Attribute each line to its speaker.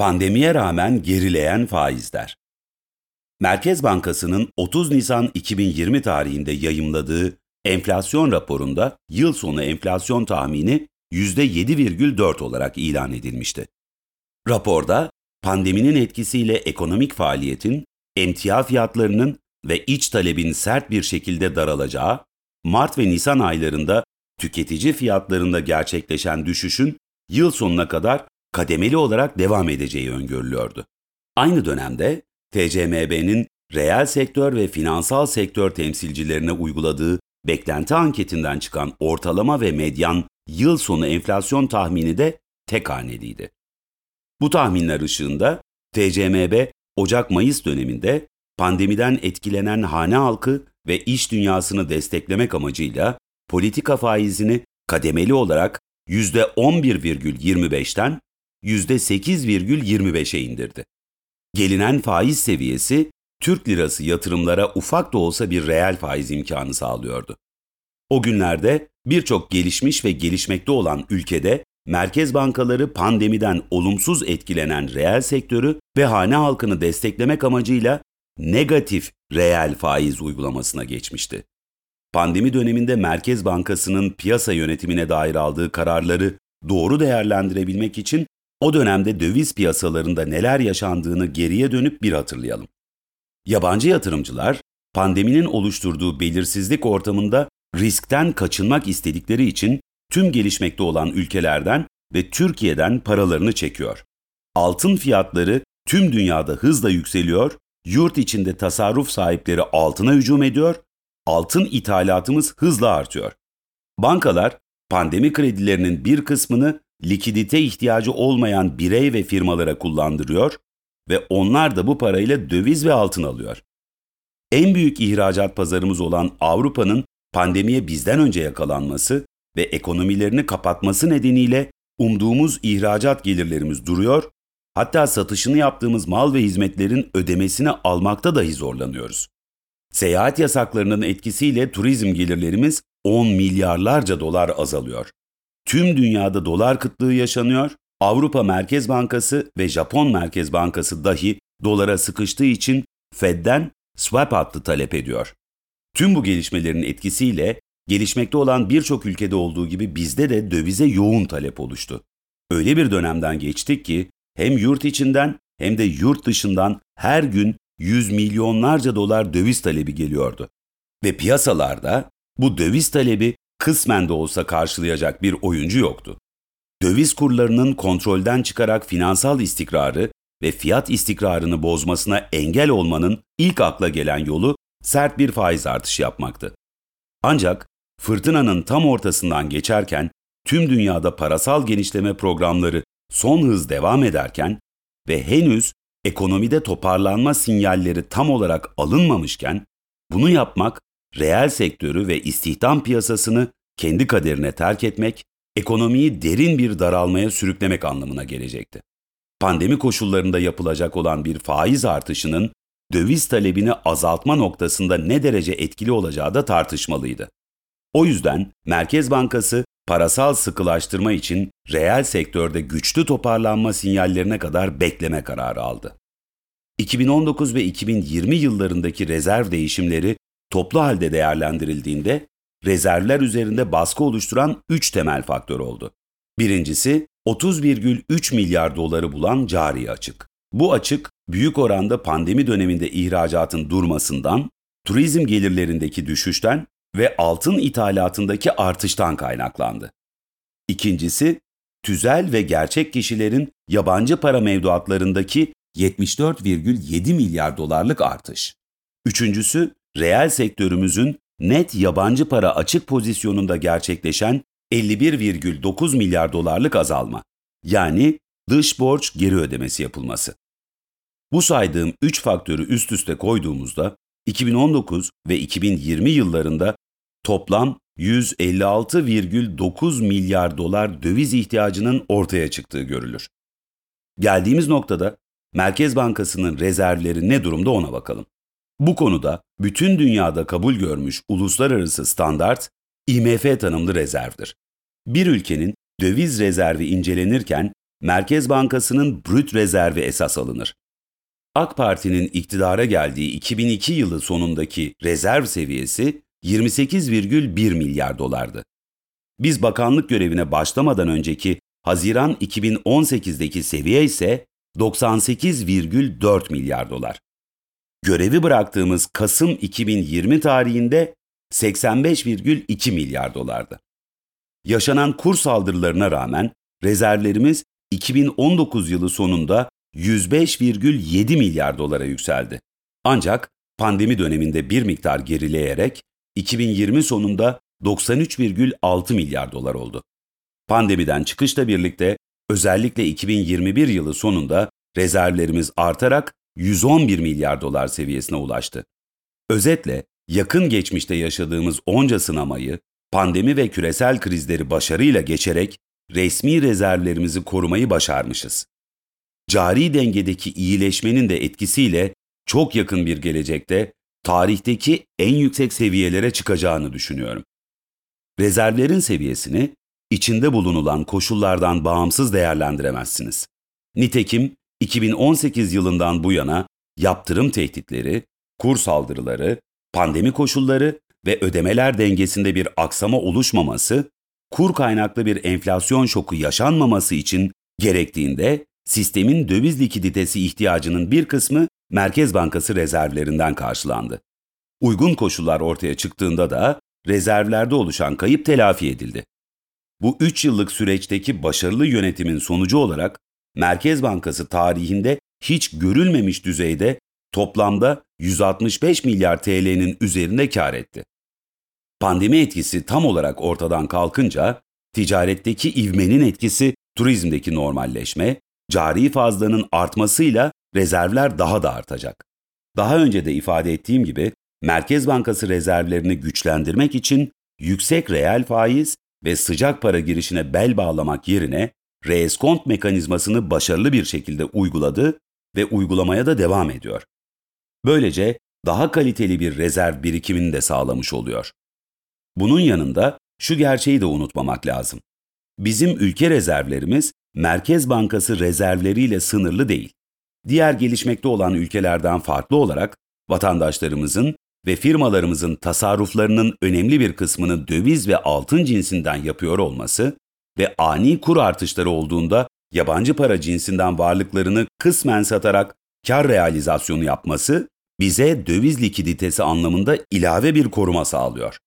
Speaker 1: Pandemiye rağmen gerileyen faizler. Merkez Bankası'nın 30 Nisan 2020 tarihinde yayımladığı enflasyon raporunda yıl sonu enflasyon tahmini %7,4 olarak ilan edilmişti. Raporda pandeminin etkisiyle ekonomik faaliyetin, emtia fiyatlarının ve iç talebin sert bir şekilde daralacağı, Mart ve Nisan aylarında tüketici fiyatlarında gerçekleşen düşüşün yıl sonuna kadar kademeli olarak devam edeceği öngörülüyordu. Aynı dönemde TCMB'nin reel sektör ve finansal sektör temsilcilerine uyguladığı beklenti anketinden çıkan ortalama ve medyan yıl sonu enflasyon tahmini de tek haneliydi. Bu tahminler ışığında TCMB Ocak-Mayıs döneminde pandemiden etkilenen hane halkı ve iş dünyasını desteklemek amacıyla politika faizini kademeli olarak %11,25'ten %8,25'e indirdi. Gelinen faiz seviyesi Türk lirası yatırımlara ufak da olsa bir reel faiz imkanı sağlıyordu. O günlerde birçok gelişmiş ve gelişmekte olan ülkede merkez bankaları pandemiden olumsuz etkilenen reel sektörü ve hane halkını desteklemek amacıyla negatif reel faiz uygulamasına geçmişti. Pandemi döneminde Merkez Bankası'nın piyasa yönetimine dair aldığı kararları doğru değerlendirebilmek için o dönemde döviz piyasalarında neler yaşandığını geriye dönüp bir hatırlayalım. Yabancı yatırımcılar pandeminin oluşturduğu belirsizlik ortamında riskten kaçınmak istedikleri için tüm gelişmekte olan ülkelerden ve Türkiye'den paralarını çekiyor. Altın fiyatları tüm dünyada hızla yükseliyor, yurt içinde tasarruf sahipleri altına hücum ediyor, altın ithalatımız hızla artıyor. Bankalar pandemi kredilerinin bir kısmını likidite ihtiyacı olmayan birey ve firmalara kullandırıyor ve onlar da bu parayla döviz ve altın alıyor. En büyük ihracat pazarımız olan Avrupa'nın pandemiye bizden önce yakalanması ve ekonomilerini kapatması nedeniyle umduğumuz ihracat gelirlerimiz duruyor, hatta satışını yaptığımız mal ve hizmetlerin ödemesini almakta dahi zorlanıyoruz. Seyahat yasaklarının etkisiyle turizm gelirlerimiz 10 milyarlarca dolar azalıyor. Tüm dünyada dolar kıtlığı yaşanıyor, Avrupa Merkez Bankası ve Japon Merkez Bankası dahi dolara sıkıştığı için Fed'den swap hattı talep ediyor. Tüm bu gelişmelerin etkisiyle gelişmekte olan birçok ülkede olduğu gibi bizde de dövize yoğun talep oluştu. Öyle bir dönemden geçtik ki hem yurt içinden hem de yurt dışından her gün yüz milyonlarca dolar döviz talebi geliyordu. Ve piyasalarda bu döviz talebi kısmen de olsa karşılayacak bir oyuncu yoktu. Döviz kurlarının kontrolden çıkarak finansal istikrarı ve fiyat istikrarını bozmasına engel olmanın ilk akla gelen yolu sert bir faiz artışı yapmaktı. Ancak fırtınanın tam ortasından geçerken tüm dünyada parasal genişleme programları son hız devam ederken ve henüz ekonomide toparlanma sinyalleri tam olarak alınmamışken bunu yapmak reel sektörü ve istihdam piyasasını kendi kaderine terk etmek, ekonomiyi derin bir daralmaya sürüklemek anlamına gelecekti. Pandemi koşullarında yapılacak olan bir faiz artışının döviz talebini azaltma noktasında ne derece etkili olacağı da tartışmalıydı. O yüzden Merkez Bankası parasal sıkılaştırma için reel sektörde güçlü toparlanma sinyallerine kadar bekleme kararı aldı. 2019 ve 2020 yıllarındaki rezerv değişimleri toplu halde değerlendirildiğinde rezervler üzerinde baskı oluşturan 3 temel faktör oldu. Birincisi 30,3 milyar doları bulan cari açık. Bu açık büyük oranda pandemi döneminde ihracatın durmasından, turizm gelirlerindeki düşüşten ve altın ithalatındaki artıştan kaynaklandı. İkincisi, tüzel ve gerçek kişilerin yabancı para mevduatlarındaki 74,7 milyar dolarlık artış. Üçüncüsü, reel sektörümüzün net yabancı para açık pozisyonunda gerçekleşen 51,9 milyar dolarlık azalma. Yani dış borç geri ödemesi yapılması. Bu saydığım 3 faktörü üst üste koyduğumuzda 2019 ve 2020 yıllarında toplam 156,9 milyar dolar döviz ihtiyacının ortaya çıktığı görülür. Geldiğimiz noktada Merkez Bankası'nın rezervleri ne durumda ona bakalım. Bu konuda bütün dünyada kabul görmüş uluslararası standart IMF tanımlı rezervdir. Bir ülkenin döviz rezervi incelenirken Merkez Bankası'nın brüt rezervi esas alınır. AK Parti'nin iktidara geldiği 2002 yılı sonundaki rezerv seviyesi 28,1 milyar dolardı. Biz bakanlık görevine başlamadan önceki Haziran 2018'deki seviye ise 98,4 milyar dolar. Görevi bıraktığımız Kasım 2020 tarihinde 85,2 milyar dolardı. Yaşanan kur saldırılarına rağmen rezervlerimiz 2019 yılı sonunda 105,7 milyar dolara yükseldi. Ancak pandemi döneminde bir miktar gerileyerek 2020 sonunda 93,6 milyar dolar oldu. Pandemiden çıkışla birlikte özellikle 2021 yılı sonunda rezervlerimiz artarak 111 milyar dolar seviyesine ulaştı. Özetle yakın geçmişte yaşadığımız onca sınamayı, pandemi ve küresel krizleri başarıyla geçerek resmi rezervlerimizi korumayı başarmışız. Cari dengedeki iyileşmenin de etkisiyle çok yakın bir gelecekte tarihteki en yüksek seviyelere çıkacağını düşünüyorum. Rezervlerin seviyesini içinde bulunulan koşullardan bağımsız değerlendiremezsiniz. Nitekim 2018 yılından bu yana yaptırım tehditleri, kur saldırıları, pandemi koşulları ve ödemeler dengesinde bir aksama oluşmaması, kur kaynaklı bir enflasyon şoku yaşanmaması için gerektiğinde sistemin döviz likiditesi ihtiyacının bir kısmı Merkez Bankası rezervlerinden karşılandı. Uygun koşullar ortaya çıktığında da rezervlerde oluşan kayıp telafi edildi. Bu 3 yıllık süreçteki başarılı yönetimin sonucu olarak Merkez Bankası tarihinde hiç görülmemiş düzeyde toplamda 165 milyar TL'nin üzerinde kar etti. Pandemi etkisi tam olarak ortadan kalkınca ticaretteki ivmenin etkisi turizmdeki normalleşme, cari fazlanın artmasıyla rezervler daha da artacak. Daha önce de ifade ettiğim gibi Merkez Bankası rezervlerini güçlendirmek için yüksek reel faiz ve sıcak para girişine bel bağlamak yerine reeskont mekanizmasını başarılı bir şekilde uyguladı ve uygulamaya da devam ediyor. Böylece daha kaliteli bir rezerv birikimini de sağlamış oluyor. Bunun yanında şu gerçeği de unutmamak lazım. Bizim ülke rezervlerimiz Merkez Bankası rezervleriyle sınırlı değil. Diğer gelişmekte olan ülkelerden farklı olarak vatandaşlarımızın ve firmalarımızın tasarruflarının önemli bir kısmını döviz ve altın cinsinden yapıyor olması ve ani kur artışları olduğunda yabancı para cinsinden varlıklarını kısmen satarak kar realizasyonu yapması bize döviz likiditesi anlamında ilave bir koruma sağlıyor.